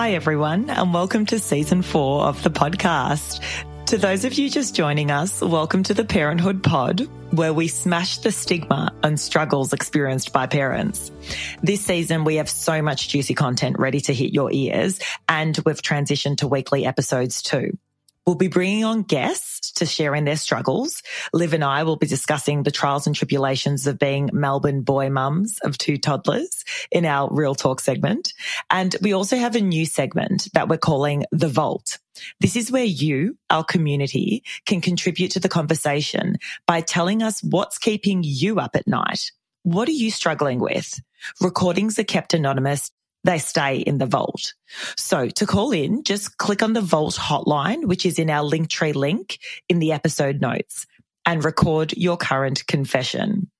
Hi, everyone, and welcome to season four of the podcast. To those of you just joining us, welcome to the Parenthood Pod, where we smash the stigma and struggles experienced by parents. This season, we have so much juicy content ready to hit your ears, and we've transitioned to weekly episodes too. We'll be bringing on guests to share in their struggles. Liv and I will be discussing the trials and tribulations of being Melbourne boy mums of two toddlers in our Real Talk segment. And we also have a new segment that we're calling The Vault. This is where you, our community, can contribute to the conversation by telling us what's keeping you up at night. What are you struggling with? Recordings are kept anonymous they stay in the vault. So to call in, just click on the vault hotline, which is in our Linktree link in the episode notes and record your current confession.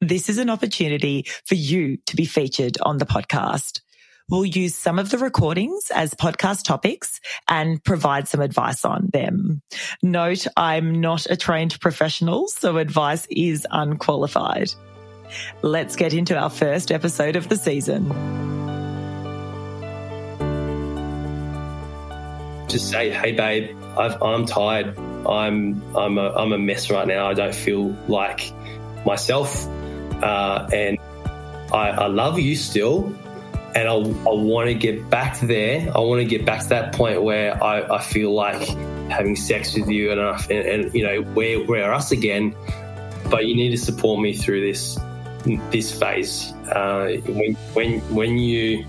This is an opportunity for you to be featured on the podcast. We'll use some of the recordings as podcast topics and provide some advice on them. Note, I'm not a trained professional, so advice is unqualified. Let's get into our first episode of the season. Just say, "Hey, babe, i am tired. I'm I'm a, I'm a mess right now. I don't feel like myself, uh, and I, I love you still, and I, I want to get back there. I want to get back to that point where I, I feel like having sex with you, and, and, and you know we're we're us again. But you need to support me through this this phase. Uh, when when when you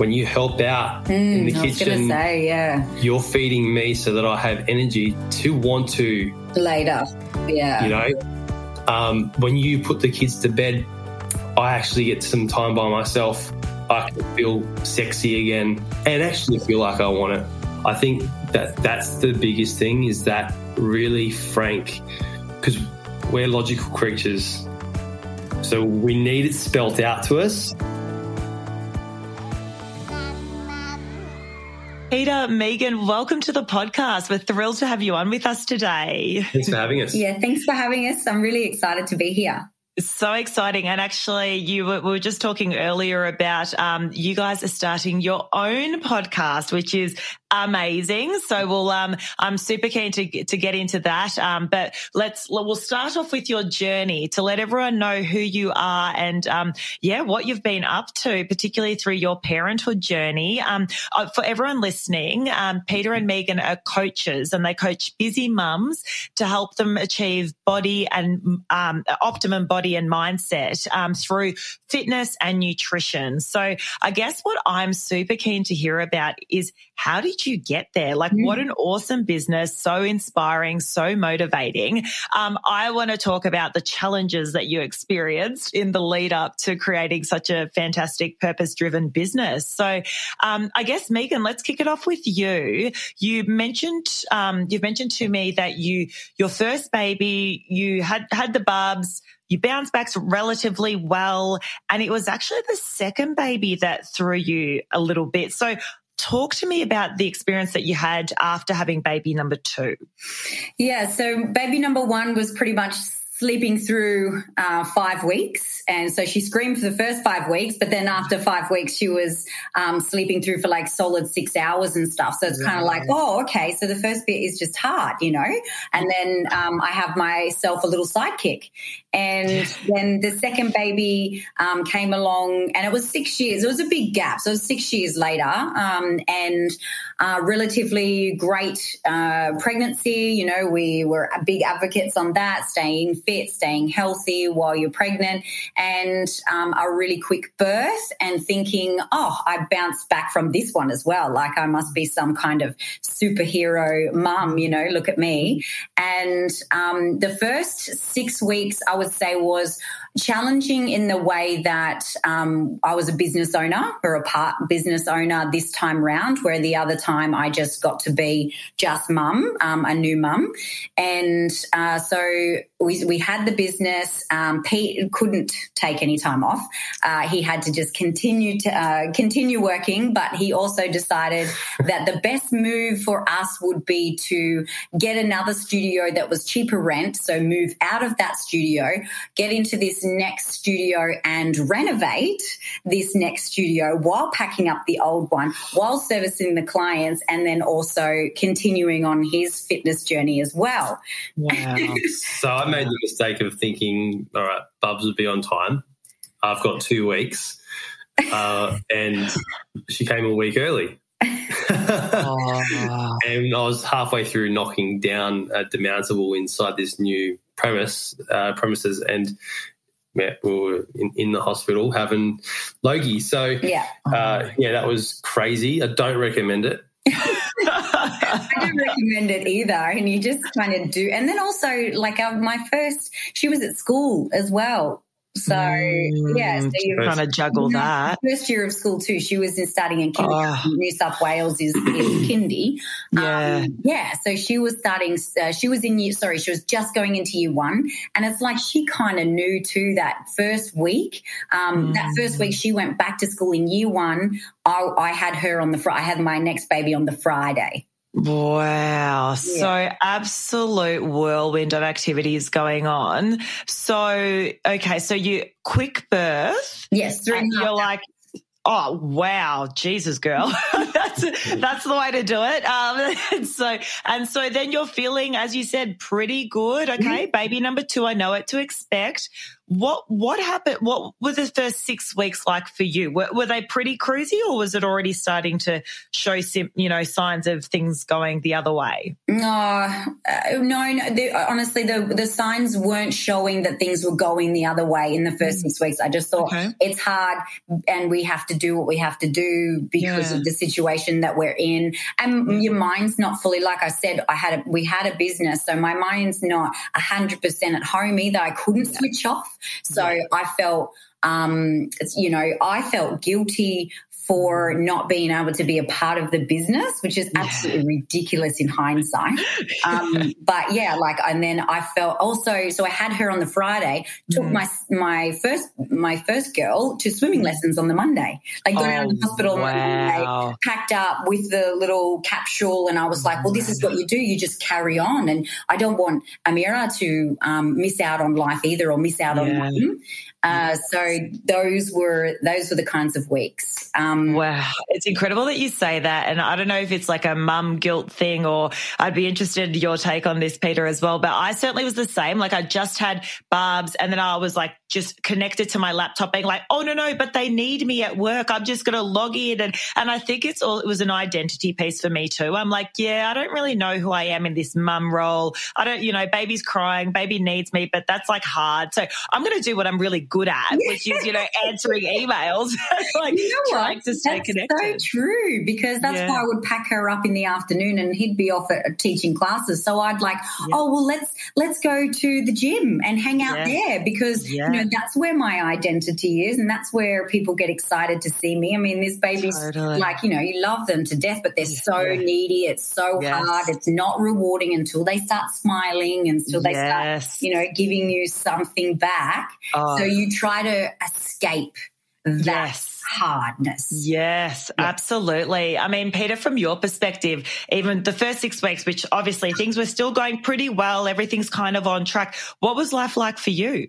when you help out mm, in the kitchen, say, yeah. you're feeding me so that I have energy to want to later. Yeah. You know, um, when you put the kids to bed, I actually get some time by myself. I can feel sexy again and actually feel like I want it. I think that that's the biggest thing is that really frank, because we're logical creatures. So we need it spelt out to us. Peter, Megan, welcome to the podcast. We're thrilled to have you on with us today. Thanks for having us. Yeah, thanks for having us. I'm really excited to be here. So exciting. And actually, you were, we were just talking earlier about um, you guys are starting your own podcast, which is amazing. So we'll, um, I'm super keen to, to get into that. Um, but let's, we'll start off with your journey to let everyone know who you are and, um, yeah, what you've been up to, particularly through your parenthood journey. Um, uh, for everyone listening, um, Peter and Megan are coaches and they coach busy mums to help them achieve body and, um, optimum body and mindset, um, through fitness and nutrition. So I guess what I'm super keen to hear about is how did you get there? Like, mm. what an awesome business. So inspiring, so motivating. Um, I want to talk about the challenges that you experienced in the lead up to creating such a fantastic purpose driven business. So, um, I guess, Megan, let's kick it off with you. You mentioned, um, you've mentioned to me that you, your first baby, you had, had the barbs, you bounced back relatively well. And it was actually the second baby that threw you a little bit. So talk to me about the experience that you had after having baby number two. Yeah, so baby number one was pretty much sleeping through uh, five weeks. And so she screamed for the first five weeks, but then after five weeks, she was um, sleeping through for like solid six hours and stuff. So it's kind of like, oh, okay. So the first bit is just hard, you know? And then um, I have myself a little sidekick. And then the second baby um, came along, and it was six years. It was a big gap. So it was six years later, um, and uh, relatively great uh, pregnancy. You know, we were big advocates on that, staying fit, staying healthy while you're pregnant, and um, a really quick birth. And thinking, oh, I bounced back from this one as well. Like I must be some kind of superhero mum. You know, look at me. And um, the first six weeks, I would say was challenging in the way that um, I was a business owner or a part business owner this time round, where the other time I just got to be just mum, um, a new mum. And uh, so we, we had the business. Um, Pete couldn't take any time off. Uh, he had to just continue to uh, continue working, but he also decided that the best move for us would be to get another studio that was cheaper rent. So move out of that studio, get into this next studio and renovate this next studio while packing up the old one, while servicing the clients, and then also continuing on his fitness journey as well. Wow. So I made the mistake of thinking, all right, Bubs will be on time. I've got two weeks. Uh, and she came a week early. Oh. And I was halfway through knocking down a demountable inside this new premise uh, premises, and yeah, we were in, in the hospital having Logie. So Yeah. uh, yeah, that was crazy. I don't recommend it. I don't recommend it either. And you just kind of do. And then also, like uh, my first, she was at school as well. So yeah, so you're trying to juggle that. First year of school too. She was in studying in kindergarten. Oh. New South Wales is, is kindy. Yeah. Um, yeah. So she was starting. Uh, she was in year. Sorry, she was just going into year one, and it's like she kind of knew too that first week. Um, That first week, she went back to school in year one. I, I had her on the. I had my next baby on the Friday. Wow. So absolute whirlwind of activities going on. So, okay. So you quick birth Yes, three and you're like, oh, wow. Jesus, girl. that's, that's the way to do it. Um, and so, and so then you're feeling, as you said, pretty good. Okay. Baby number two. I know what to expect. What, what happened? What were the first six weeks like for you? Were, were they pretty cruisy or was it already starting to show sim, you know, signs of things going the other way? No, uh, no, no. The, honestly, the the signs weren't showing that things were going the other way in the first six weeks. I just thought Okay. it's hard, and we have to do what we have to do because Yeah. of the situation that we're in. And your mind's not fully, like I said, I had a, we had a business, so my mind's not hundred percent at home either. I couldn't switch off, so I felt, um, you know, I felt guilty. For not being able to be a part of the business, which is absolutely ridiculous in hindsight. Um, but yeah, like, and then I felt also, so I had her on the Friday, took Mm. my, my first, my first girl to swimming lessons on the Monday, like got out of the Oh, hospital on the Monday, packed up with the little capsule. And I was like, well, this is what you do. You just carry on. And I don't want Amira to um, miss out on life either or miss out on Yeah. Uh, so those were, those were the kinds of weeks. Um, Wow, it's incredible that you say that. And I don't know if it's like a mum guilt thing or I'd be interested in your take on this, Peter, as well. But I certainly was the same. Like I just had Barb's and then I was like just connected to my laptop being like, oh no, no, but they need me at work. I'm just gonna log in and and I think it's all it was an identity piece for me too. I'm like, yeah, I don't really know who I am in this mum role. I don't, you know, baby's crying, baby needs me, but that's like hard. So I'm gonna do what I'm really good at, which is, you know, answering emails. like You know what? to stay That's connected. so true because that's Yeah. why I would pack her up in the afternoon and he'd be off at teaching classes. So I'd like, oh well, let's let's go to the gym and hang out Yeah. there because Yeah. you know that's where my identity is and that's where people get excited to see me. I mean, this baby's Totally. like you know you love them to death, but they're so needy. It's so Yes. hard. It's not rewarding until they start smiling and until they Yes. start you know giving you something back. Oh. So you try to escape that Yes. hardness. Yes, absolutely. I mean, Peter, from your perspective, even the first six weeks, which obviously things were still going pretty well, everything's kind of on track. What was life like for you?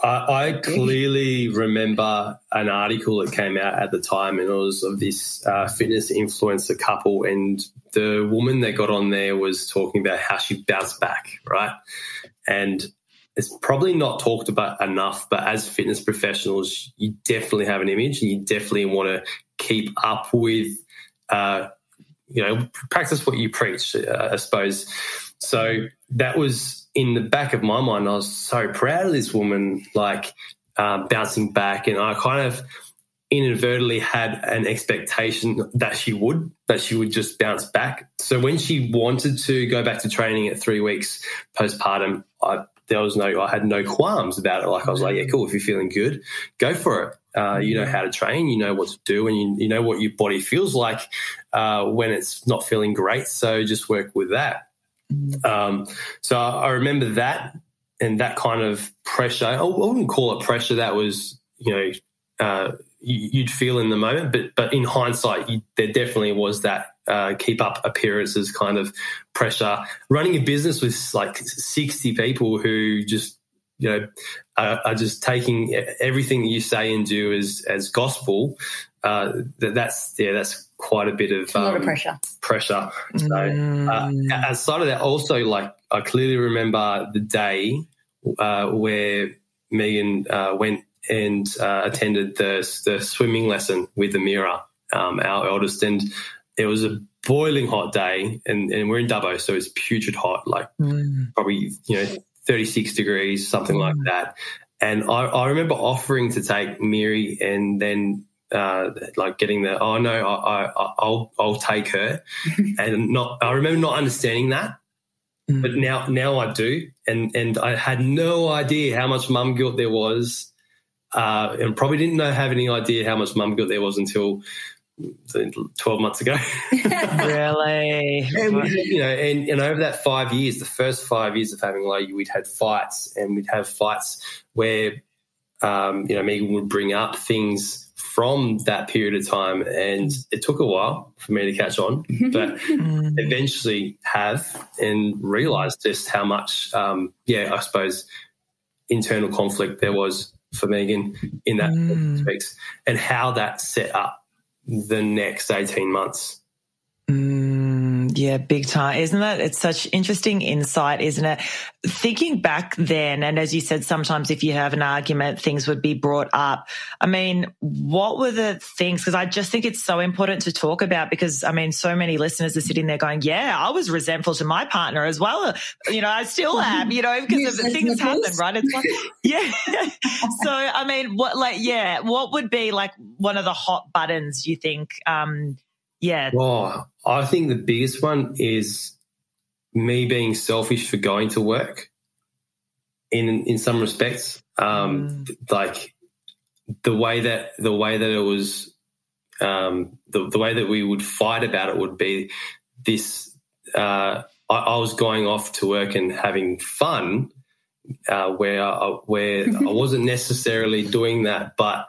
I, I clearly remember an article that came out at the time, and it was of this uh, fitness influencer couple, and the woman that got on there was talking about how she bounced back, right? And it's probably not talked about enough, but as fitness professionals, you definitely have an image, and you definitely want to keep up with, uh, you know, practice what you preach, uh, I suppose. So that was in the back of my mind. I was so proud of this woman, like uh, bouncing back, and I kind of inadvertently had an expectation that she would, that she would just bounce back. So when she wanted to go back to training at three weeks postpartum, I there was no, I had no qualms about it. Like I was like, yeah, cool. If you're feeling good, go for it. Uh, you know how to train, you know what to do, and you, you know what your body feels like uh, when it's not feeling great. So just work with that. Um, so I remember that and that kind of pressure. I wouldn't call it pressure. That was you know uh, you'd feel in the moment, but but in hindsight, you, there definitely was that uh, keep up appearances kind of pressure. Running a business with like sixty people who just you know are, are just taking everything you say and do as as gospel. Uh, that, that's yeah, that's quite a bit of a lot of um, pressure. Pressure. So mm. uh, outside of that, also like I clearly remember the day uh, where Megan uh, went and uh, attended the the swimming lesson with Amira, um, our eldest, and it was a boiling hot day, and, and we're in Dubbo, so it's putrid hot, like mm. probably you know thirty six degrees, something mm. like that. And I, I remember offering to take Miri, and then uh, like getting the oh no, I, I I'll I'll take her, and not I remember not understanding that, mm. but now now I do, and and I had no idea how much mum guilt there was, uh, and probably didn't know have any idea how much mum guilt there was until 12 months ago. really? and, you know, and, and over that five years, the first five years of having like we'd had fights and we'd have fights where, um, you know, Megan would bring up things from that period of time. And it took a while for me to catch on, but mm. eventually have and realized just how much, um, yeah, I suppose internal conflict there was for Megan in that mm. space and how that set up the next 18 months. Mm, yeah, big time. Isn't that? It's such interesting insight, isn't it? Thinking back then, and as you said, sometimes if you have an argument, things would be brought up. I mean, what were the things? Because I just think it's so important to talk about because, I mean, so many listeners are sitting there going, yeah, I was resentful to my partner as well. You know, I still am, you know, because things happen, right? It's like, yeah. so, I mean, what, like, yeah, what would be like one of the hot buttons you think, um, yeah. Oh, I think the biggest one is me being selfish for going to work. In in some respects, um, mm. like the way that the way that it was, um, the the way that we would fight about it would be this. Uh, I, I was going off to work and having fun, uh, where I, where I wasn't necessarily doing that, but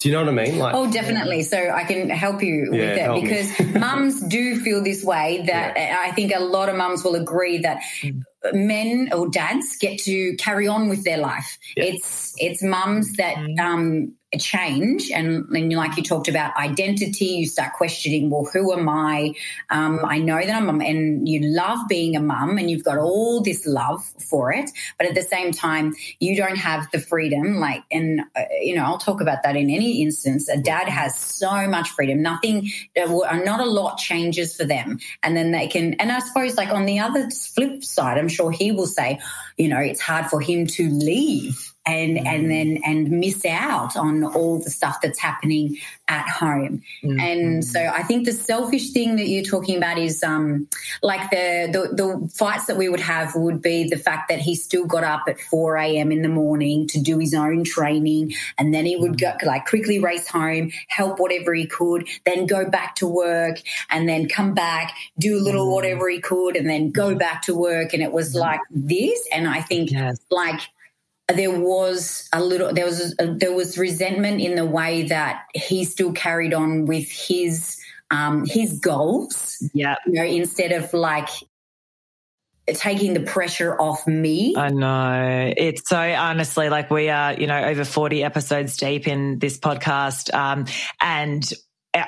do you know what I mean? Like, oh, definitely. So I can help you yeah, with that because mums do feel this way. That yeah. I think a lot of mums will agree that mm. Men or dads get to carry on with their life. Yeah. It's it's mums that mm. um, change and, and like you talked about identity you start questioning well who am i um, i know that i'm a mum and you love being a mum and you've got all this love for it but at the same time you don't have the freedom like and uh, you know i'll talk about that in any instance a dad has so much freedom nothing uh, not a lot changes for them and then they can and i suppose like on the other flip side i'm sure he will say you know it's hard for him to leave and mm. and then and miss out on all the stuff that's happening at home. Mm. And so I think the selfish thing that you're talking about is um, like the, the, the fights that we would have would be the fact that he still got up at 4 a.m. in the morning to do his own training, and then he would mm. go like quickly race home, help whatever he could, then go back to work, and then come back, do a little mm. whatever he could, and then go back to work. And it was like this. And I think yes. like there was a little there was a, there was resentment in the way that he still carried on with his um his goals yeah you know instead of like taking the pressure off me. I know. It's so honestly like we are, you know, over 40 episodes deep in this podcast. Um, and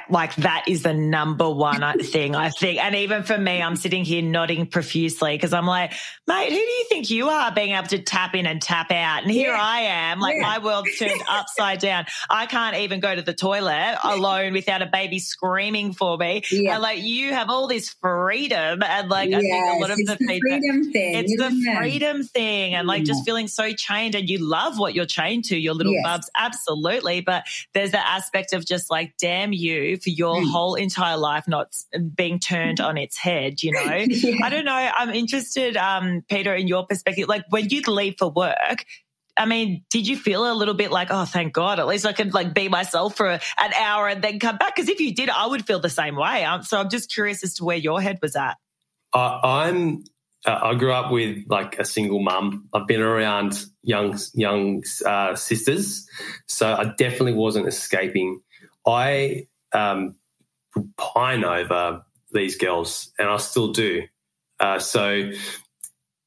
like that is the number one thing I think. And even for me, I'm sitting here nodding profusely because I'm like, mate, who do you think you are being able to tap in and tap out? And here yeah. I am, like yeah. my world's turned upside down. I can't even go to the toilet alone without a baby screaming for me. Yeah. And like you have all this freedom. And like yes, I think a lot of the, the freedom thing. It's the it? freedom thing. And like just feeling so chained and you love what you're chained to, your little yes. bubs. Absolutely. But there's the aspect of just like, damn you for your mm. whole entire life not being turned on its head, you know? yeah. I don't know. I'm interested, um, Peter, in your perspective. Like when you'd leave for work, I mean, did you feel a little bit like, oh, thank God, at least I could like be myself for a, an hour and then come back? Because if you did, I would feel the same way. Um, so I'm just curious as to where your head was at. Uh, I'm uh, I grew up with like a single mum. I've been around young young uh, sisters, so I definitely wasn't escaping. I um, pine over these girls, and I still do. Uh, so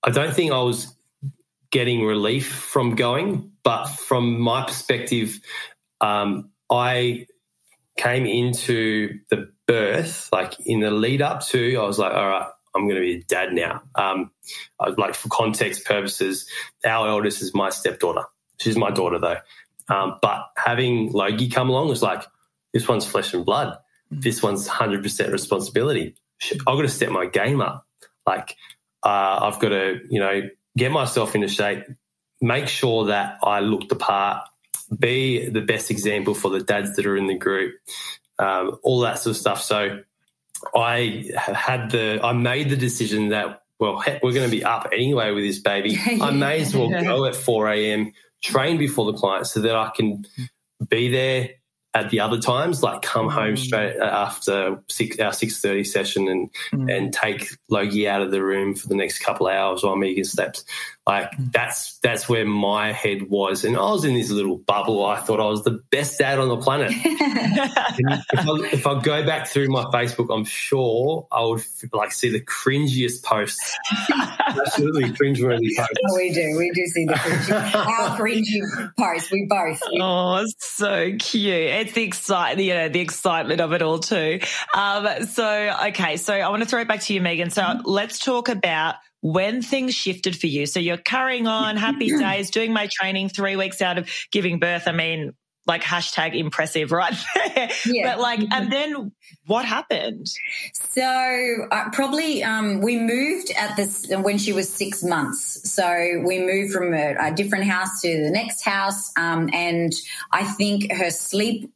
I don't think I was getting relief from going, but from my perspective, um, I came into the birth like in the lead up to. I was like, all right, I'm going to be a dad now. Um, like for context purposes, our eldest is my stepdaughter. She's my daughter though. Um, but having Logie come along was like, this one's flesh and blood. This one's 100% responsibility. I've got to step my game up. Like, uh, I've got to, you know, get myself into shape, make sure that I look the part, be the best example for the dads that are in the group, um, all that sort of stuff. So I had the, I made the decision that, well, heck, we're going to be up anyway with this baby. yeah. I may as well go at 4 a.m., train before the client so that I can be there at the other times, like come home mm. straight after six, our six thirty session and mm. and take Logie out of the room for the next couple of hours while Megan slept. Like mm. that's that's where my head was, and I was in this little bubble. I thought I was the best dad on the planet. if, I, if, I, go back through my Facebook, I'm sure I would like see the cringiest posts. Absolutely cringeworthy posts. Oh, we do, we do see the cringy, our cringy posts. We both. Oh, it's so cute! It's the excite, you know, the excitement of it all too. Um, so okay, so I want to throw it back to you, Megan. So mm-hmm. let's talk about when things shifted for you. So you're carrying on happy days, doing my training three weeks out of giving birth. I mean, like hashtag impressive right there. Yeah. But like, and then what happened? So uh, probably um, we moved at this when she was six months. So we moved from a, a different house to the next house, um, and I think her sleep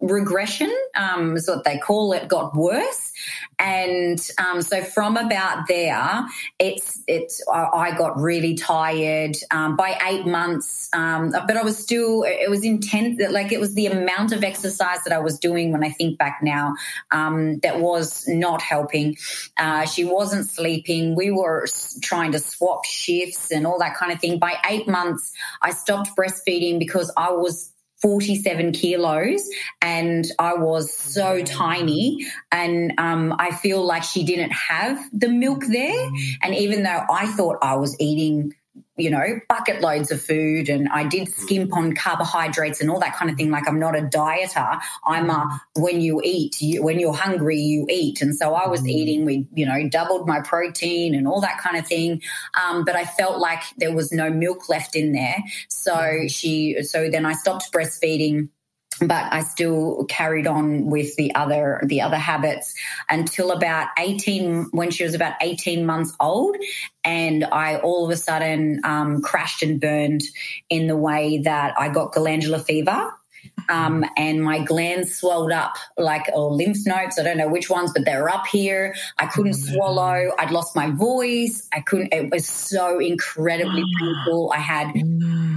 regression um, is what they call it got worse. And um, so from about there, it's it's I got really tired um, by eight months, um, but I was still it was intense. Like it was the amount of exercise that I was doing when I think back now um, that was not helping. Uh, she wasn't sleeping. We were trying to swap shifts and all that kind of thing. By eight months, I stopped breastfeeding because I was 47 kilos and I was so tiny. And um, I feel like she didn't have the milk there. And even though I thought I was eating you know, bucket loads of food and I did skimp on carbohydrates and all that kind of thing. Like I'm not a dieter. I'm a, when you eat, you, when you're hungry, you eat. And so I was mm. eating, we, you know, doubled my protein and all that kind of thing. Um, but I felt like there was no milk left in there. So she, so then I stopped breastfeeding but I still carried on with the other the other habits until about 18 when she was about 18 months old and I all of a sudden um, crashed and burned in the way that I got glandular fever um, and my glands swelled up like or lymph nodes. I don't know which ones, but they're up here. I couldn't mm-hmm. swallow. I'd lost my voice. I couldn't. It was so incredibly painful. I had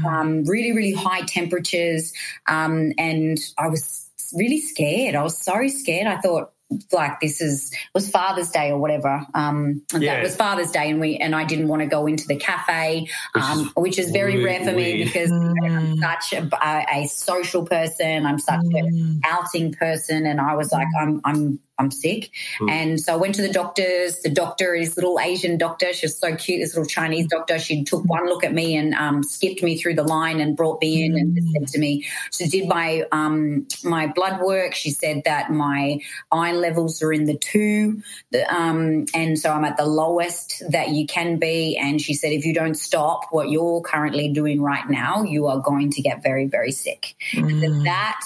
um, really, really high temperatures, um, and I was really scared. I was so scared. I thought like this is was Father's Day or whatever. Um, yeah. that was Father's Day, and we and I didn't want to go into the cafe, um, is, which is very rare for me because mm. I'm such a, a, social person. I'm such mm. an outing person, and I was like, I'm I'm I'm sick. Mm. And so I went to the doctors. The doctor is little Asian doctor. She was so cute, this little Chinese doctor. She took one look at me and um, skipped me through the line and brought me in and said to me, she did my um, my blood work. She said that my iron levels are in the two. The, um, and so I'm at the lowest that you can be. And she said, if you don't stop what you're currently doing right now, you are going to get very, very sick. Mm. that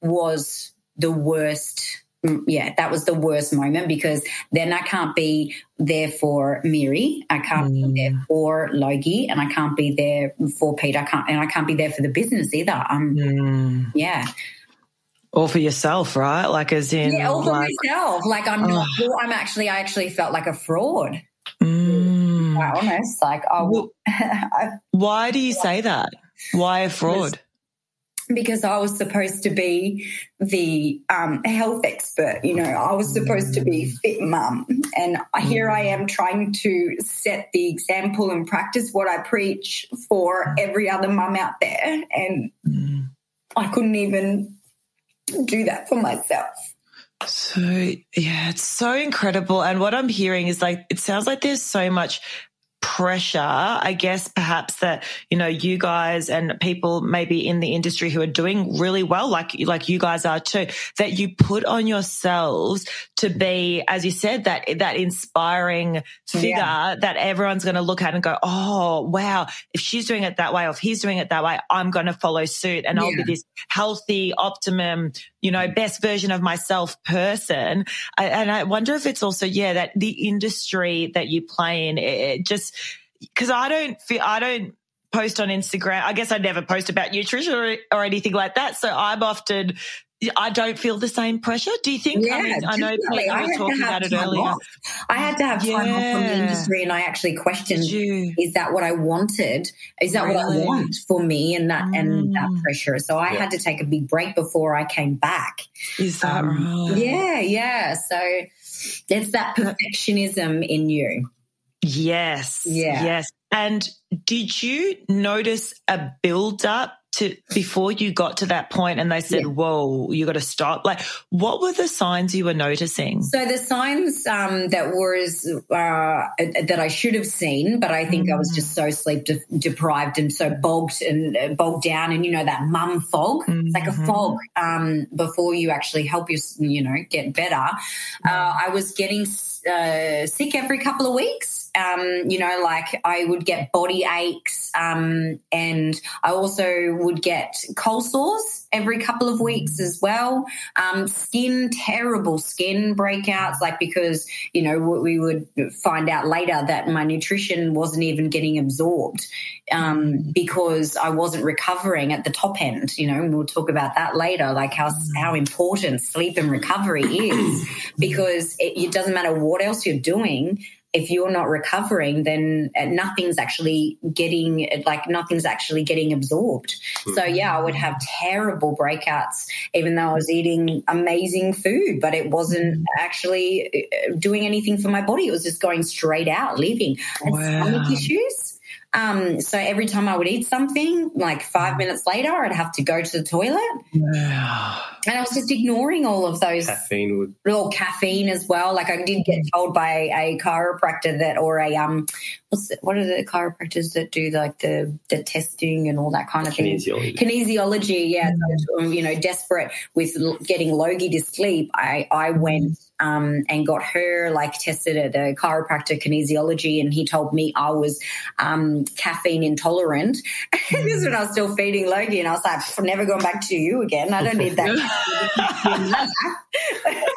was the worst yeah, that was the worst moment because then I can't be there for Mary, I can't mm. be there mm. for Logie, and I can't be there for Pete. I can't, and I can't be there for the business either. Um, mm. yeah. Or for yourself, right? Like, as in, yeah, or for like, myself. Like, I'm not. I'm actually. I actually felt like a fraud. Mm. Quite honest. Like, oh, well, why do you say that? Why a fraud? Because I was supposed to be the um, health expert. You know, I was supposed to be fit mum. And here I am trying to set the example and practice what I preach for every other mum out there. And I couldn't even do that for myself. So, yeah, it's so incredible. And what I'm hearing is like, it sounds like there's so much pressure, I guess perhaps that, you know, you guys and people maybe in the industry who are doing really well, like, like you guys are too, that you put on yourselves to be, as you said, that, that inspiring figure yeah. that everyone's going to look at and go, Oh, wow. If she's doing it that way, or if he's doing it that way, I'm going to follow suit and yeah. I'll be this healthy, optimum, you know, best version of myself person. I, and I wonder if it's also, yeah, that the industry that you play in, it just, cause I don't feel, I don't post on Instagram. I guess I never post about nutrition or, or anything like that. So I'm often I don't feel the same pressure. Do you think? Yeah, I, mean, I know Pete, I were talking about it earlier. Off. I had to have time yeah. off from the industry, and I actually questioned: Is that what I wanted? Is that really? what I want for me? And that mm. and that mm. pressure. So I yeah. had to take a big break before I came back. Is that um, right? Yeah, yeah. So it's that perfectionism in you. Yes. Yeah. Yes. And did you notice a build up to before you got to that point and they said, yeah. whoa, you got to stop? Like, what were the signs you were noticing? So the signs um, that was uh, that I should have seen, but I think mm. I was just so sleep de- deprived and so bogged and uh, bogged down, and you know that mum fog. Mm-hmm. It's like a mm-hmm. fog um, before you actually help you, you know, get better. Uh, I was getting uh, sick every couple of weeks. Um, you know, like I would get body aches, um, and I also would get cold sores every couple of weeks as well. Um, skin, terrible skin breakouts, like because, you know, we would find out later that my nutrition wasn't even getting absorbed um, because I wasn't recovering at the top end, you know, and we'll talk about that later, like how, how important sleep and recovery is because it, it doesn't matter what else you're doing if you're not recovering, then uh, nothing's actually getting like nothing's actually getting absorbed. Mm-hmm. So yeah, I would have terrible breakouts, even though I was eating amazing food, but it wasn't mm. actually uh, doing anything for my body. It was just going straight out, leaving. And wow. stomach issues um, so every time I would eat something, like five mm. minutes later, I'd have to go to the toilet. Yeah. And I was just ignoring all of those. Caffeine would. Or caffeine as well. Like I did get told by a chiropractor that, or a, um, what's the, what are the chiropractors that do like the, the testing and all that kind of thing? Kinesiology. Kinesiology, yeah. Mm. you know, desperate with getting Logie to sleep, I, I went um, and got her like tested at a chiropractor kinesiology, and he told me I was um, caffeine intolerant. this is when I was still feeding Logie, and I was like, I'm never going back to you again. I don't need that.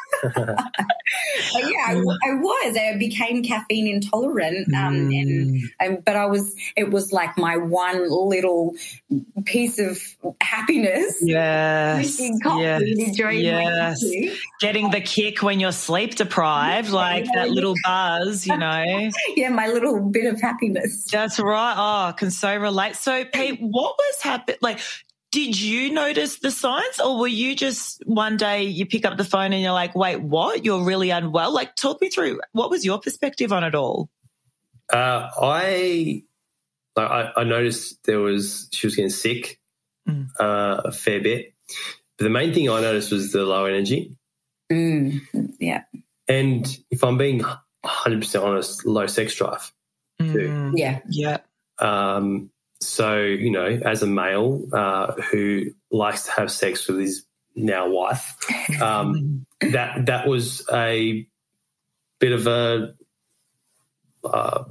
yeah, I, I, was. I became caffeine intolerant, um, mm. and, and, but I was. It was like my one little piece of happiness. Yes, yes, yes. Getting the kick when you're sleep deprived, like yeah, that little buzz, you know. yeah, my little bit of happiness. That's right. Oh, I can so relate. So, Pete, what was happening? Like, did you notice the signs or were you just one day you pick up the phone and you're like, wait, what? You're really unwell? Like, talk me through what was your perspective on it all? Uh, I, I, I noticed there was, she was getting sick mm. uh, a fair bit. But the main thing I noticed was the low energy. Mm. Yeah. And if I'm being 100% honest, low sex drive. Mm. Yeah. Yeah. Um, so, you know, as a male uh, who likes to have sex with his now wife, um, that that was a bit of a uh,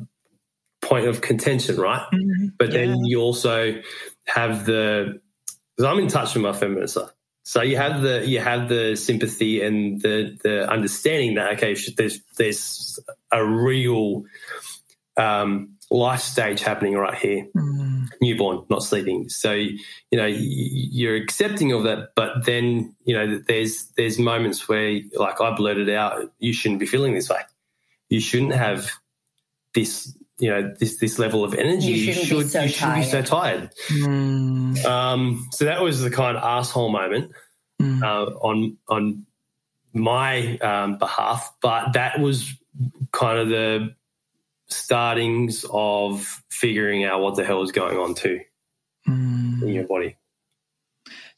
point of contention, right? Mm-hmm. But yeah. then you also have the because I'm in touch with my feminine side. So you have the you have the sympathy and the the understanding that okay, there's there's a real um, life stage happening right here. Mm. Newborn, not sleeping. So you know you're accepting of that, but then you know there's there's moments where like I blurted out, you shouldn't be feeling this way. You shouldn't have this you know this this level of energy, You shouldn't be so you shouldn't be so tired. Mm, Um, so that was the kind of asshole moment mm. uh, on on my um, behalf, but that was kind of the startings of figuring out what the hell is going on too Mm. in your body.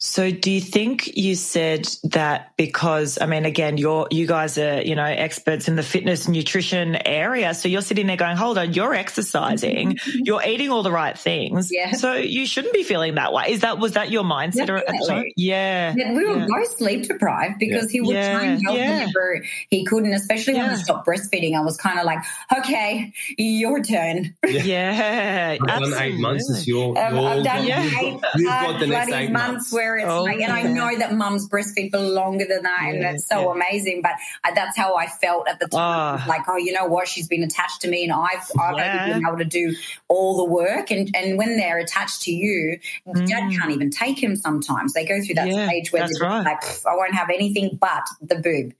So do you think you said that because I mean again you're you guys are you know experts in the fitness nutrition area so you're sitting there going hold on you're exercising you're eating all the right things Yeah. so you shouldn't be feeling that way is that was that your mindset or at the time yeah Yeah, we were Yeah. both sleep deprived because he would Yeah, try and help yeah. whenever he couldn't, especially when Yeah. he stopped breastfeeding. I was kind of like, okay, your turn. yeah I've done eight months. It's your, Um, your I've done Yeah. you've, got, you've hard got the next eight months, months. where Oh, like, and I know that mums breastfeed for longer than that, and it's so yeah. amazing. But I, that's how I felt at the time. Ah. Like, oh, you know what? She's been attached to me, and I've I've Yeah. only been able to do all the work. And and when they're attached to you, dad Mm. can't even take him. Sometimes they go through that Yeah, stage where they're right. like, I won't have anything but the boob.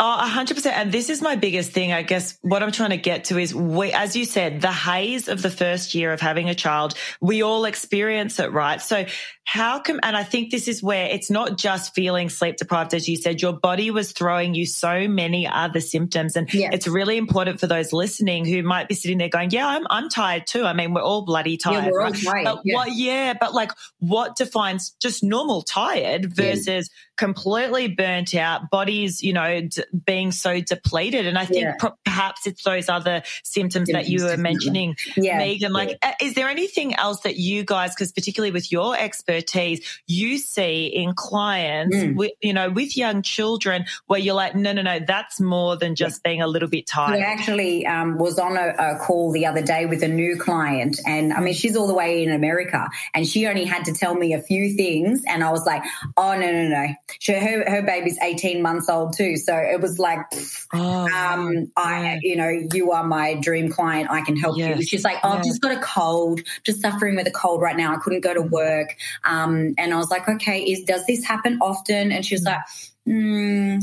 Oh, a hundred percent. And this is my biggest thing. I guess what I'm trying to get to is we, as you said, the haze of the first year of having a child, we all experience it, right? So how come, and I think this is where it's not just feeling sleep deprived, as you said, your body was throwing you so many other symptoms. And Yeah. it's really important for those listening who might be sitting there going, yeah, I'm, I'm tired too. I mean, we're all bloody tired. yeah, we're all tired. But yeah. what, yeah, but like what defines just normal tired versus completely burnt out, bodies, you know, d- being so depleted. And I think Yeah. per- perhaps it's those other symptoms that you were mentioning, yeah. Megan. Like, uh, is there anything else that you guys, because particularly with your expertise, you see in clients, Mm. with, you know, with young children where you're like, no, no, no, that's more than just being a little bit tired? I actually um, was on a, a call the other day with a new client, and I mean, she's all the way in America, and she only had to tell me a few things, and I was like, "Oh no, no, no!" She, her her baby's eighteen months old too, so it was like, Oh, um, I, you know, you are my dream client. I can help you. She's like, oh, I've just got a cold, just suffering with a cold right now. I couldn't go to work. Um, and I was like, okay, is does this happen often? And she was like, hmm.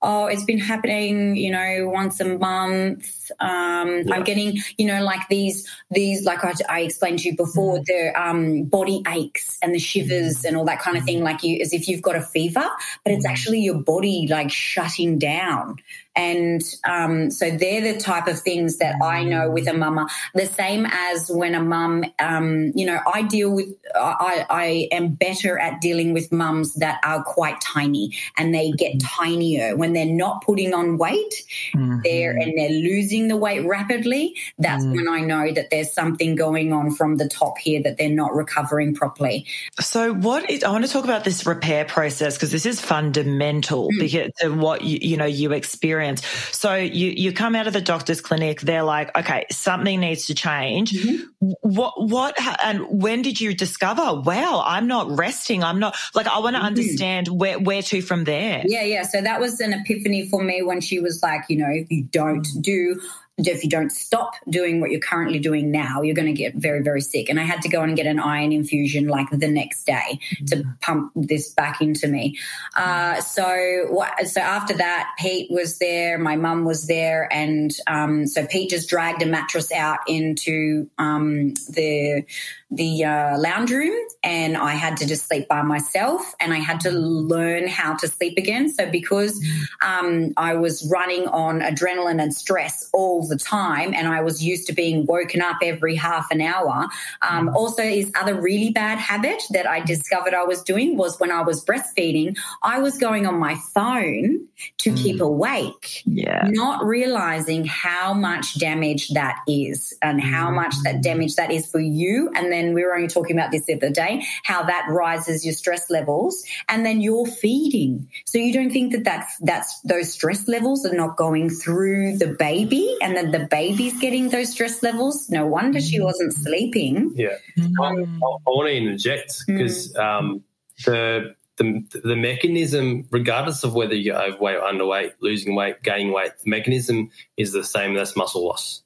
Oh, it's been happening, you know, once a month. Um, Yeah. I'm getting, you know, like these, these, like I, I explained to you before, the um, body aches and the shivers and all that kind of thing, like you, as if you've got a fever, but it's actually your body like shutting down. And um, so they're the type of things that I know with a mama. The same as when a mum, um, you know, I deal with, I, I am better at dealing with mums that are quite tiny and they get tinier when they're not putting on weight Mhm. there and they're losing the weight rapidly. That's Mm. when I know that there's something going on from the top here that they're not recovering properly. So, what is, I want to talk about this repair process because this is fundamental Mm. because to what you, you know you experience. So, you you come out of the doctor's clinic, they're like, okay, something needs to change. Mm-hmm. What what and when did you discover? Wow, I'm not resting. I'm not like I want to Mhm. understand where where to from there. Yeah, yeah. So that was an epiphany for me when she was like, you know, if you don't do, if you don't stop doing what you're currently doing now, you're going to get very, very sick. And I had to go and get an iron infusion like the next day to pump this back into me. Uh, so, what, so after that, Pete was there, my mum was there, and um, so Pete just dragged a mattress out into um, the the uh, lounge room and I had to just sleep by myself and I had to learn how to sleep again. So because um, I was running on adrenaline and stress all the time and I was used to being woken up every half an hour. Um, also, is other really bad habit that I discovered I was doing was when I was breastfeeding, I was going on my phone to keep awake Yeah. not realizing how much damage that is and how much that damage that is for you. And then we were only talking about this the other day, how that rises your stress levels and then you're feeding. So you don't think that that's, that's those stress levels are not going through the baby and then the baby's getting those stress levels. No wonder she wasn't sleeping. Yeah. Mm. I, I want to interject because um, the, the the mechanism, regardless of whether you're overweight or underweight, losing weight, gaining weight, the mechanism is the same. That's muscle loss.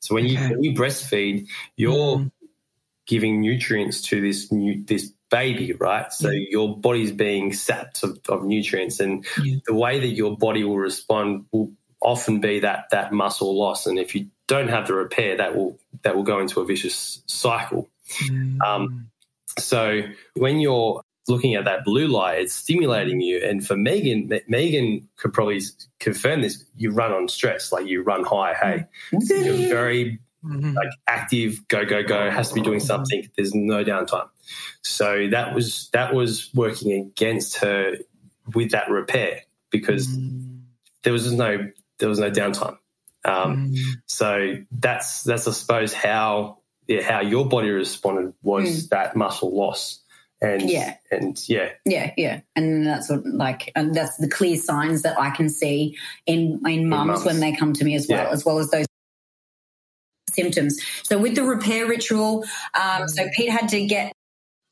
So when you Okay. when you breastfeed, you're Mm. Giving nutrients to this new this baby, right? So your body's being sapped of, of nutrients, and Yeah. the way that your body will respond will often be that that muscle loss. And if you don't have the repair, that will that will go into a vicious cycle. Mm. Um, so when you're looking at that blue light, it's stimulating you. And for Megan, Megan could probably confirm this. You run on stress, like you run high. Hey, you're very mm-hmm. like active, go go go. Has to be doing something. There's no downtime. So that was that was working against her with that repair because mm. there was no there was no downtime. Um, mm. So that's that's I suppose how yeah, how your body responded was mm. that muscle loss. And yeah, and yeah, yeah, yeah, and that's what like, and that's the clear signs that I can see in in mums when they come to me as well, yeah. as well as those symptoms. So with the repair ritual, um, so Pete had to get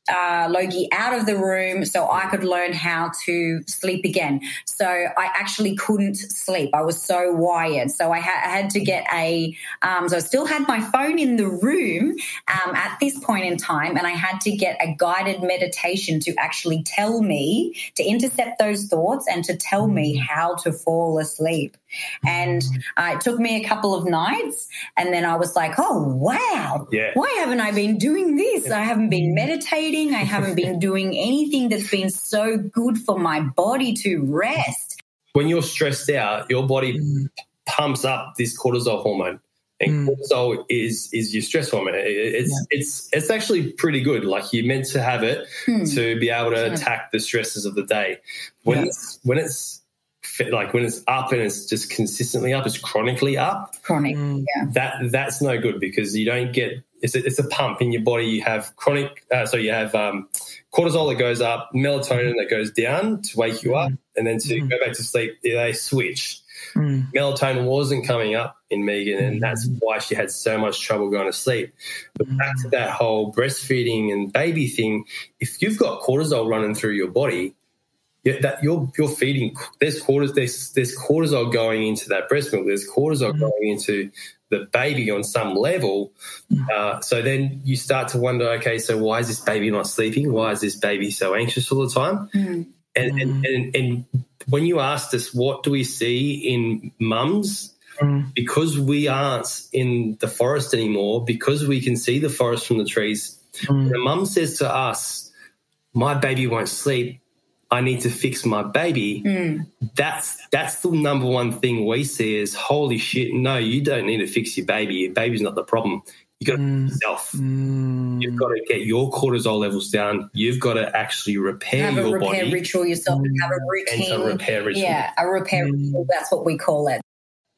uh, Logie out of the room so I could learn how to sleep again. So I actually couldn't sleep. I was so wired. So I, ha- I had to get a, um, so I still had my phone in the room um, at this point in time, and I had to get a guided meditation to actually tell me to intercept those thoughts and to tell me mm. how to fall asleep. And uh, it took me a couple of nights, and then I was like, oh, wow, yeah. why haven't I been doing this? I haven't been meditating I haven't been doing anything that's been so good for my body to rest. When you're stressed out, your body mm. pumps up this cortisol hormone. And mm. cortisol is is your stress hormone. It's yeah. it's it's actually pretty good. Like you're meant to have it mm. to be able to attack the stresses of the day. When yeah. it's when it's like when it's up and it's just consistently up, it's chronically up. Chronic, mm. yeah. That that's no good because you don't get it's a, it's a pump in your body. You have chronic, uh, so you have um, cortisol that goes up, melatonin that goes down to wake you up, and then to mm. go back to sleep, they switch. Mm. Melatonin wasn't coming up in Megan, and that's mm. why she had so much trouble going to sleep. But mm. back to that whole breastfeeding and baby thing, if you've got cortisol running through your body, yeah, that you're you're feeding. There's cortisol. There's there's cortisol going into that breast milk. There's cortisol mm. going into the baby on some level. Mm. Uh, so then you start to wonder, okay, so why is this baby not sleeping? Why is this baby so anxious all the time? Mm. And, mm. and, and and when you asked us, what do we see in mums? Mm. Because we aren't in the forest anymore, because we can see the forest from the trees. When mum says to us, "My baby won't sleep," I need to fix my baby. Mm. That's that's the number one thing we see is holy shit. No, you don't need to fix your baby. Your baby's not the problem. You got to mm. yourself. Mm. You've got to get your cortisol levels down. You've got to actually repair have your a repair body. ritual yourself have a routine. And a repair ritual. Yeah, a repair mm. ritual. That's what we call it.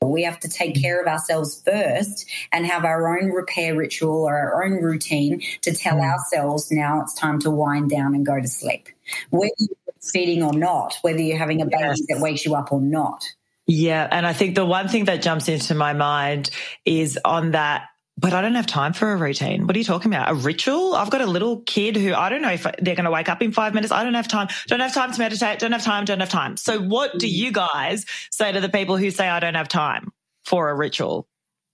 We have to take care of ourselves first and have our own repair ritual or our own routine to tell mm. ourselves now it's time to wind down and go to sleep. Whether you're feeding or not, whether you're having a baby yes. that wakes you up or not. Yeah. And I think the one thing that jumps into my mind is on that but I don't have time for a routine. What are you talking about? A ritual? I've got a little kid who I don't know if they're going to wake up in five minutes. I don't have time. Don't have time to meditate. Don't have time. Don't have time. So what do mm. you guys say to the people who say I don't have time for a ritual?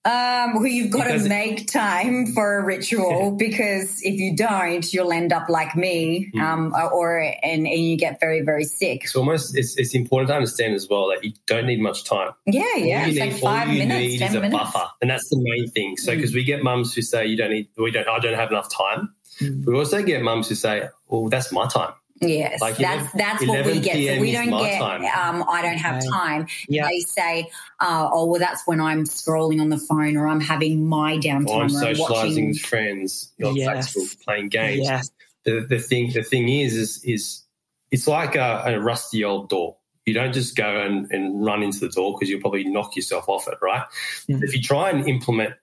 Um, well, you've got because to make time for a ritual because if you don't, you'll end up like me, mm. um, or and, and you get very very sick. It's almost it's, it's important to understand as well that you don't need much time. Yeah, yeah, it's need, like five minutes, ten minutes, buffer, and that's the main thing. So because mm. we get mums who say you don't need, we don't, I don't have enough time. Mm. We also get mums who say, "Well, that's my time." Yes, like that's that's what we get. So we don't get. Um, I don't have time. Yeah. They say, uh, "Oh, well, that's when I'm scrolling on the phone or I'm having my downtime." Or I'm socializing with friends, on yes. Facebook, playing games. Yes. The, the thing, the thing is, is, is it's like a, a rusty old door. You don't just go and, and run into the door because you'll probably knock yourself off it, right? Mm-hmm. If you try and implement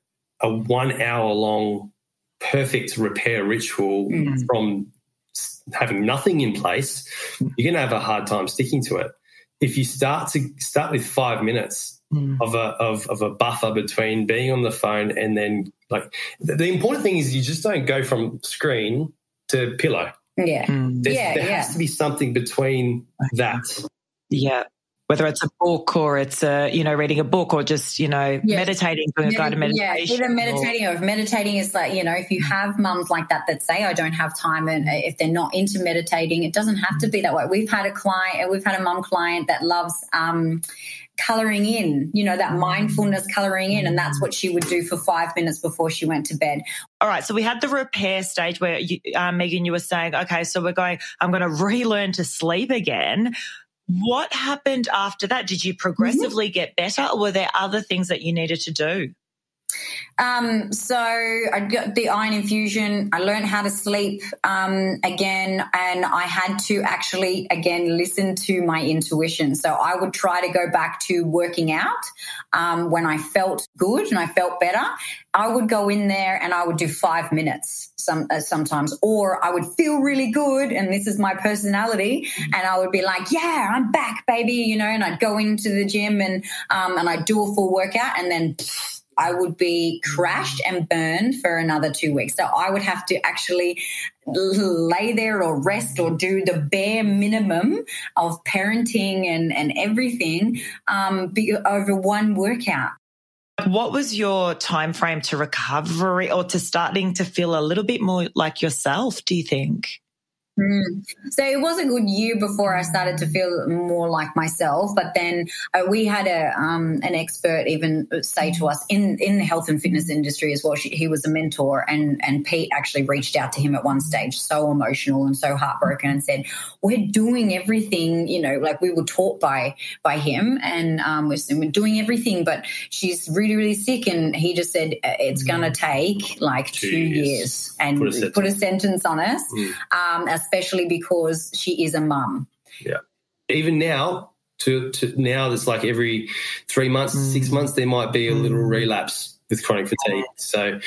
a one hour long perfect repair ritual mm-hmm. from having nothing in place, you're going to have a hard time sticking to it. If you start to start with five minutes mm. of a of, of a buffer between being on the phone and then like the, the important thing is you just don't go from screen to pillow. Yeah, mm. yeah, there yeah. has to be something between that. Yeah, whether it's a book or it's a you know reading a book or just you know yes. meditating doing a guided meditation yeah either meditating or, or if meditating is like you know if you mm. have mums like that that say i don't have time and uh, if they're not into meditating it doesn't have to mm. be that way we've had a client uh, we've had a mum client that loves um coloring in, you know, that mm. mindfulness coloring in. And that's what she would do for five minutes before she went to bed. All right. So we had the repair stage where, you, uh, Megan, you were saying, okay, so we're going, I'm going to relearn to sleep again. What happened after that? Did you mm-hmm. progressively get better or were there other things that you needed to do? Um, so I got the iron infusion. I learned how to sleep um, again, and I had to actually again listen to my intuition. So I would try to go back to working out um, when I felt good and I felt better. I would go in there and I would do five minutes some uh, sometimes, or I would feel really good, and this is my personality, and I would be like, "Yeah, I'm back, baby," you know, and I'd go into the gym and um, and I'd do a full workout, and then. Pff, I would be crashed and burned for another two weeks. So I would have to actually lay there or rest or do the bare minimum of parenting and, and everything um, over one workout. What was your time frame to recovery or to starting to feel a little bit more like yourself, do you think? Mm. So it was a good year before I started to feel more like myself. But then uh, we had a um, an expert even say to us in in the health and fitness industry as well. She, he was a mentor, and and Pete actually reached out to him at one stage, so emotional and so heartbroken, and said, "We're doing everything, you know, like we were taught by by him, and um, we're, we're doing everything, but she's really really sick." And he just said, uh, "It's mm. going to take like two, two years. and put a, put a, sentence on us." Mm. Um, especially because she is a mum. Yeah. Even now, to, to now, it's like every three months, mm. six months, there might be a little mm. relapse with chronic fatigue. So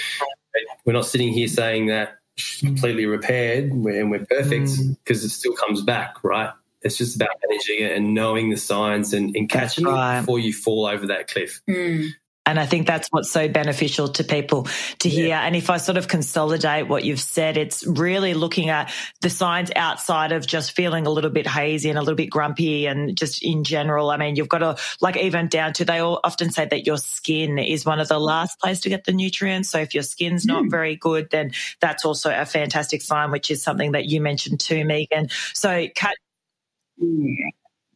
we're not sitting here saying that she's completely repaired and we're perfect because mm. it still comes back, right? It's just about managing it and knowing the signs and, and catching right. it before you fall over that cliff. Mm. And I think that's what's so beneficial to people to hear. Yeah. And if I sort of consolidate what you've said, it's really looking at the signs outside of just feeling a little bit hazy and a little bit grumpy and just in general. I mean, you've got to like even down to, they all often say that your skin is one of the last place to get the nutrients. So if your skin's not mm. very good, then that's also a fantastic sign, which is something that you mentioned too, Megan. So Kat,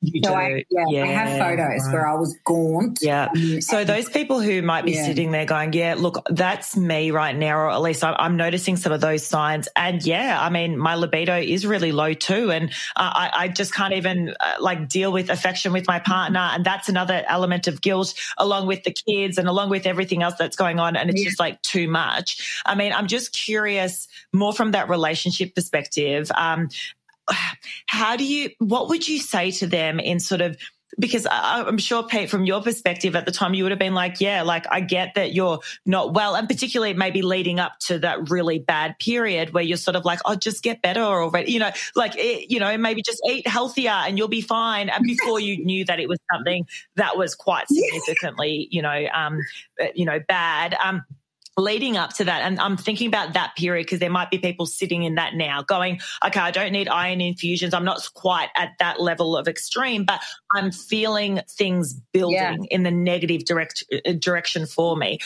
you so I, yeah, yeah, I have photos right. where I was gaunt. Yeah. Um, so those people who might be yeah. sitting there going, yeah, look, that's me right now, or at least I'm, I'm, noticing some of those signs. And yeah, I mean, my libido is really low too. And uh, I, I, just can't even uh, like deal with affection with my partner. And that's another element of guilt along with the kids and along with everything else that's going on. And it's yeah. just like too much. I mean, I'm just curious more from that relationship perspective. Um, how do you, what would you say to them in sort of, because I'm sure, Pete, from your perspective at the time, you would have been like, yeah, like I get that you're not well. And particularly maybe leading up to that really bad period where you're sort of like, oh, just get better already, you know, like, it, you know, maybe just eat healthier and you'll be fine. And before you knew that it was something that was quite significantly, you know, um, you know, bad. Um, leading up to that and i'm thinking about that period because there might be people sitting in that now going okay i don't need iron infusions i'm not quite at that level of extreme but i'm feeling things building yeah. in the negative direct uh, direction for me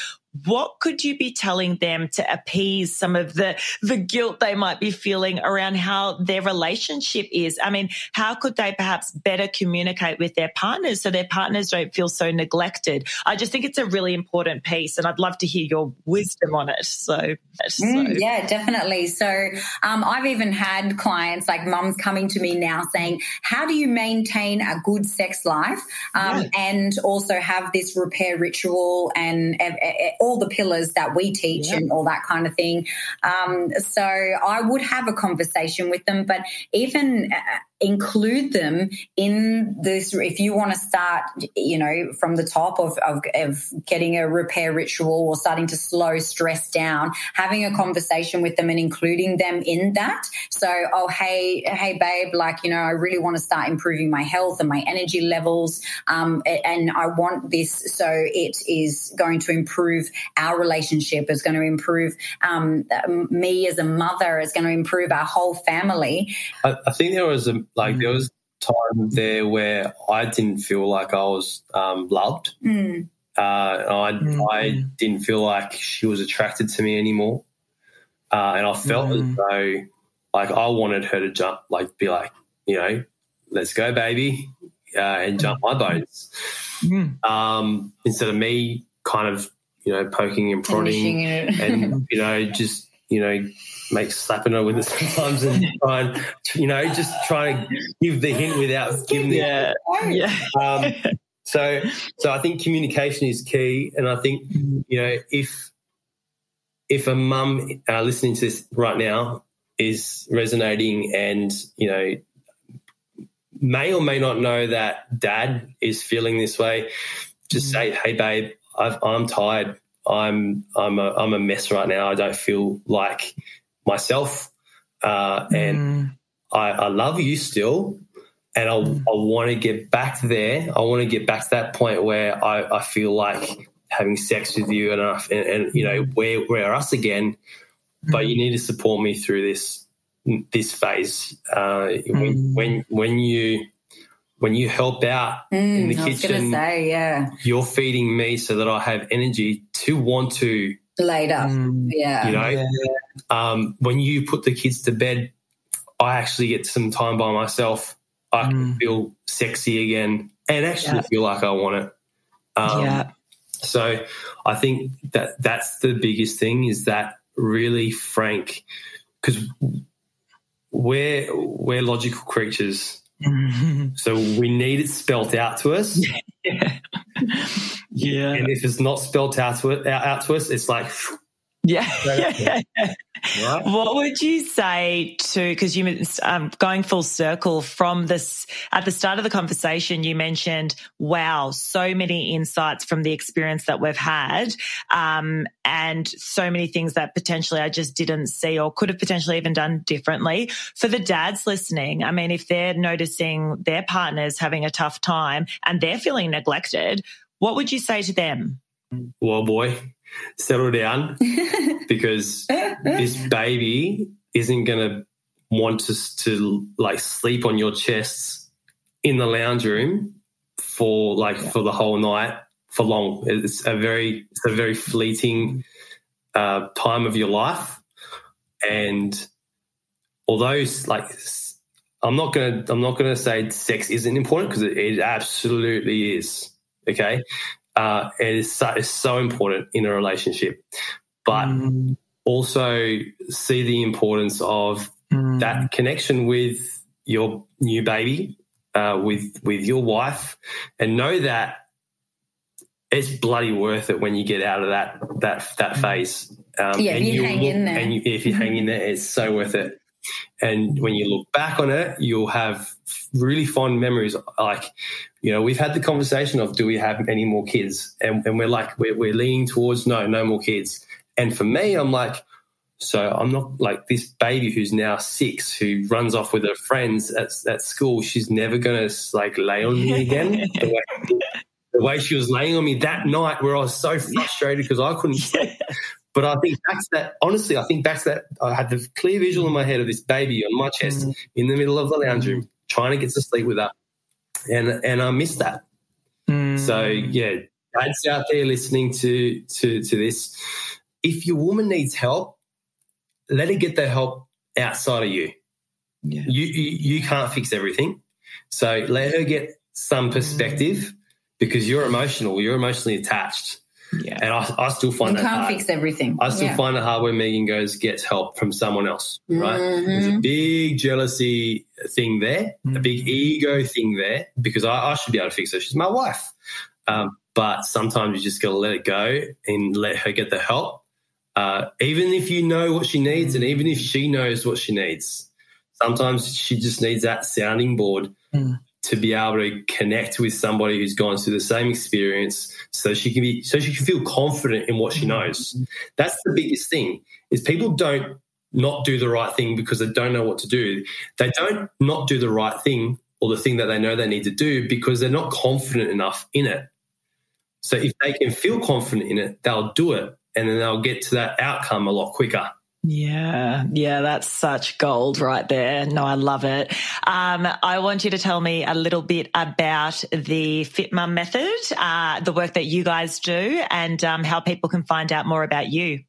what could you be telling them to appease some of the the guilt they might be feeling around how their relationship is i mean how could they perhaps better communicate with their partners so their partners don't feel so neglected i just think it's a really important piece and i'd love to hear your wisdom on it so, so. Mm, yeah definitely so um, i've even had clients like mums coming to me now saying how do you maintain a good sex life um, yeah. and also have this repair ritual and uh, uh, all the pillars that we teach yeah. and all that kind of thing. Um, so I would have a conversation with them, but even uh, include them in this if you want to start you know from the top of, of, of, getting a repair ritual or starting to slow stress down having a conversation with them and including them in that. So oh hey hey babe like you know i really want to start improving my health and my energy levels um, and i want this. So it is going to improve our relationship. It's going to improve um, me as a mother. It's going to improve our whole family. I, I think there was a like mm. there was time there where I didn't feel like I was um, loved. Mm. Uh, I mm. I didn't feel like she was attracted to me anymore, uh, and I felt as mm. though like I wanted her to jump, like be like, you know, let's go, baby, uh, and jump my bones mm. um, instead of me kind of you know poking and prodding and you know just you know make slapping her with it sometimes and try and you know just try to give the hint without giving the yeah. Yeah. Um, so so I think communication is key, and I think you know if if a mum uh, listening to this right now is resonating and you know may or may not know that dad is feeling this way just say hey babe i am tired. I'm i'm a, I'm a mess right now. I don't feel like myself uh, and mm. I, I love you still and I, mm. I want to get back there. I want to get back to that point where I, I feel like having sex with you and, and, and you know we're we're us again. But you need to support me through this this phase. Uh, when, mm. when when you when you help out mm, in the kitchen, say, yeah, you're feeding me so that I have energy to want to later. Mm, yeah, you know, yeah. Um, when you put the kids to bed, I actually get some time by myself. I can mm. feel sexy again and actually yeah. feel like I want it. Um, yeah. So I think that that's the biggest thing is that really frank because we're we're logical creatures. So we need it spelt out to us. yeah. yeah. And if it's not spelled out to out to us, it's like yeah. Right? What would you say to, because you, um, going full circle from this, at the start of the conversation, you mentioned, wow, so many insights from the experience that we've had, um, and so many things that potentially I just didn't see or could have potentially even done differently. For the dads listening, I mean, if they're noticing their partners having a tough time and they're feeling neglected, what would you say to them? Well, boy, settle down because this baby isn't going to want us to like sleep on your chests in the lounge room for like for the whole night for long. It's a very it's a very fleeting uh, time of your life, and although like I'm not gonna I'm not gonna say sex isn't important because it, it absolutely is. Okay, uh, it is so, is so important in a relationship. But mm. also see the importance of mm. that connection with your new baby, uh, with with your wife, and know that it's bloody worth it when you get out of that that that mm. phase. Um, yeah, and you, hang look, in there. And you, if you hang in there, it's so worth it. And when you look back on it, you'll have really fond memories. Like, you know, we've had the conversation of do we have any more kids? And, and we're like, we're, we're leaning towards no, no more kids. And for me, I'm like, so I'm not like this baby who's now six who runs off with her friends at, at school. She's never going to like lay on me again. the, way, the way she was laying on me that night where I was so frustrated because I couldn't sleep. But I think back to that, honestly, I think back to that, I had the clear visual in my head of this baby on my chest mm. in the middle of the lounge room, trying to get to sleep with her. And, and I missed that. Mm. So, yeah, dads out there listening to, to, to this, if your woman needs help, let her get the help outside of you. Yeah. You, you, you can't fix everything. So let her get some perspective mm. because you're emotional, you're emotionally attached. Yeah. And I, I still find that you that can't hard. fix everything. I still yeah. find it hard when Megan goes gets help from someone else, right? Mm-hmm. There's a big jealousy thing there, mm-hmm. a big ego thing there, because I, I, should be able to fix her. She's my wife. Um, but sometimes you just got to let it go and let her get the help. Uh, even if you know what she needs and even if she knows what she needs, sometimes she just needs that sounding board mm to be able to connect with somebody who's gone through the same experience so she can be so she can feel confident in what she mm-hmm. knows. That's the biggest thing is people don't not do the right thing because they don't know what to do. They don't not do the right thing or the thing that they know they need to do because they're not confident enough in it. So if they can feel confident in it they'll do it and then they'll get to that outcome a lot quicker yeah, yeah, that's such gold right there. No, I love it. Um, I want you to tell me a little bit about the Fit Mum method, uh, the work that you guys do, and um, how people can find out more about you.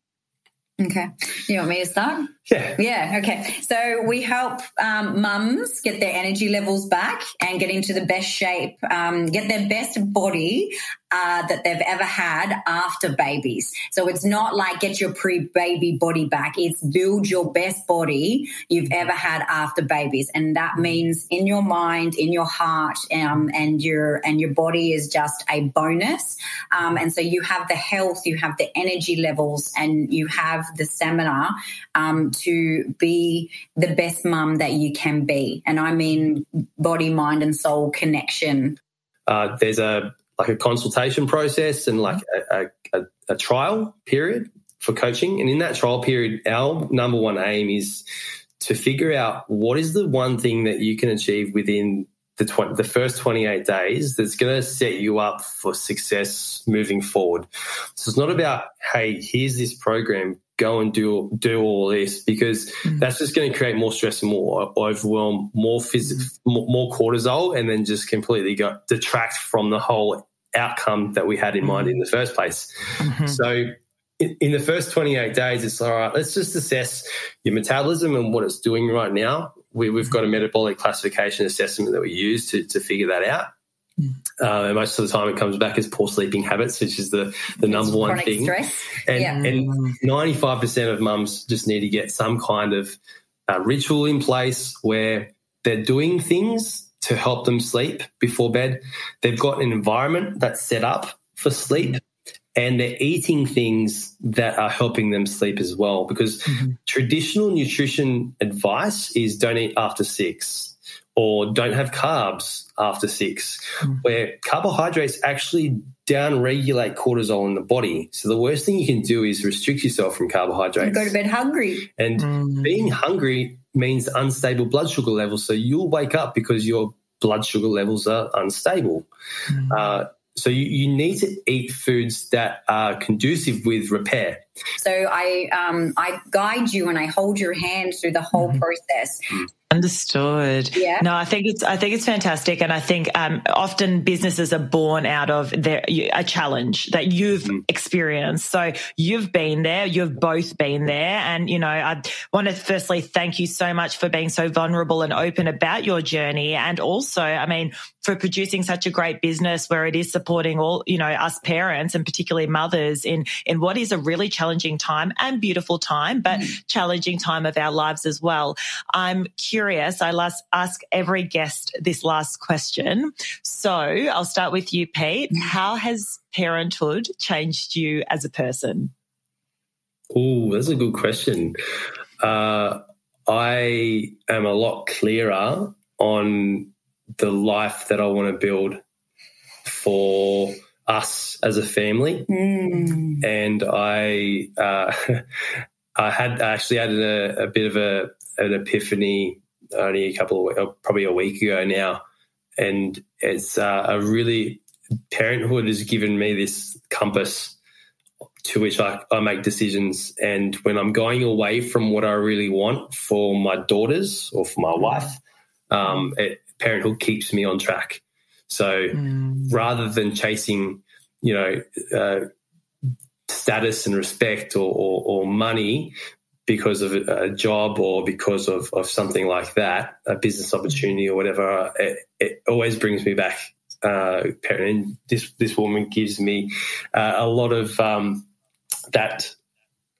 Okay. You want me to start? Yeah. Yeah. Okay. So we help um, mums get their energy levels back and get into the best shape, um, get their best body uh, that they've ever had after babies. So it's not like get your pre-baby body back. It's build your best body you've ever had after babies, and that means in your mind, in your heart, um, and your and your body is just a bonus. Um, and so you have the health, you have the energy levels, and you have the stamina um, to be the best mum that you can be. And I mean body, mind, and soul connection. Uh, there's a like a consultation process and like a, a, a, trial period for coaching. And in that trial period, our number one aim is to figure out what is the one thing that you can achieve within the, 20, the first 28 days that's going to set you up for success moving forward. So it's not about, hey, here's this program, go and do do all this because mm. that's just going to create more stress and more overwhelm, more phys- more, more cortisol, and then just completely go, detract from the whole outcome that we had in mind mm. in the first place. Mm-hmm. So in, in the first 28 days, it's all right, let's just assess your metabolism and what it's doing right now. We, have got a metabolic classification assessment that we use to, to figure that out. Uh, and most of the time, it comes back as poor sleeping habits, which is the, the number one thing. Stress. And, yeah. and 95% of mums just need to get some kind of uh, ritual in place where they're doing things to help them sleep before bed. They've got an environment that's set up for sleep and they're eating things that are helping them sleep as well. Because mm-hmm. traditional nutrition advice is don't eat after six or don't have carbs after 6 mm-hmm. where carbohydrates actually down regulate cortisol in the body. So the worst thing you can do is restrict yourself from carbohydrates. You go to bed hungry. And mm-hmm. being hungry means unstable blood sugar levels. So you'll wake up because your blood sugar levels are unstable. Mm. Uh, so you, you, need to eat foods that are conducive with repair. So I um, I guide you and I hold your hand through the whole mm-hmm. process. Understood. Yeah. No, I think it's I think it's fantastic, and I think um, often businesses are born out of their a challenge that you've mm. experienced. So you've been there, you've both been there, and you know I want to firstly thank you so much for being so vulnerable and open about your journey, and also, I mean, for producing such a great business where it is supporting all you know us parents and particularly mothers in in what is a really challenging time and beautiful time, but mm. challenging time of our lives as well. I'm curious curious. I last ask every guest this last question. So I'll start with you, Pete. How has parenthood changed you as a person? Oh, that's a good question. Uh, I am a lot clearer on the life that I want to build for us as a family. Mm. And I, uh, I had actually had a, a bit of a, an epiphany only a couple of uh, probably a week ago now, and it's uh, a really parenthood has given me this compass to which I, I make decisions. And when I'm going away from what I really want for my daughters or for my wife, um, it, parenthood keeps me on track. So mm. rather than chasing, you know, uh, status and respect or, or, or, money, because of a job or because of, of something like that, a business opportunity or whatever, it, it always brings me back. Uh, and this this woman gives me uh, a lot of um, that.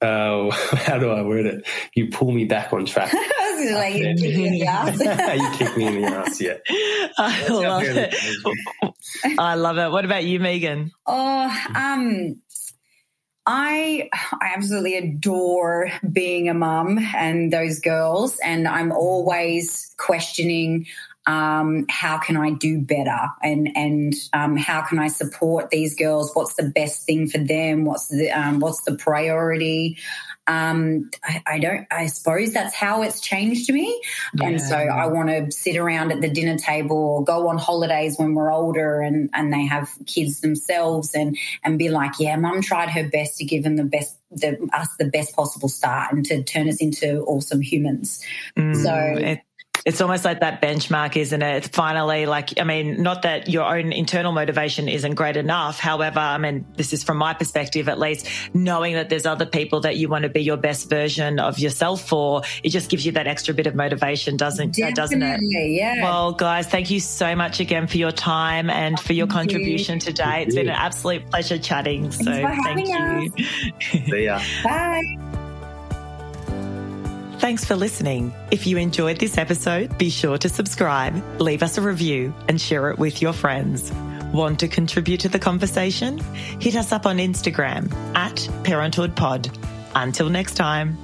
Uh, how do I word it? You pull me back on track. like you kick me in the ass. you kick me in the ass, yeah. I That's love it. I love it. What about you, Megan? Oh, um, I, I absolutely adore being a mum and those girls, and I'm always questioning um, how can I do better and and um, how can I support these girls? What's the best thing for them? What's the um, what's the priority? um, I, I, don't, I suppose that's how it's changed me. Yeah. And so I want to sit around at the dinner table or go on holidays when we're older and, and they have kids themselves and, and be like, yeah, mum tried her best to give them the best, the, us the best possible start and to turn us into awesome humans. Mm, so it, it's almost like that benchmark, isn't it? It's Finally, like, I mean, not that your own internal motivation isn't great enough. However, I mean, this is from my perspective, at least knowing that there's other people that you want to be your best version of yourself for, it just gives you that extra bit of motivation, doesn't, Definitely, doesn't it? Yeah. Well, guys, thank you so much again for your time and for your Thank contribution you. today. It's been an absolute pleasure chatting. so for thank having you. See ya. Bye. Thanks for listening. If you enjoyed this episode, be sure to subscribe, leave us a review, and share it with your friends. Want to contribute to the conversation? Hit us up on Instagram at ParenthoodPod. Until next time.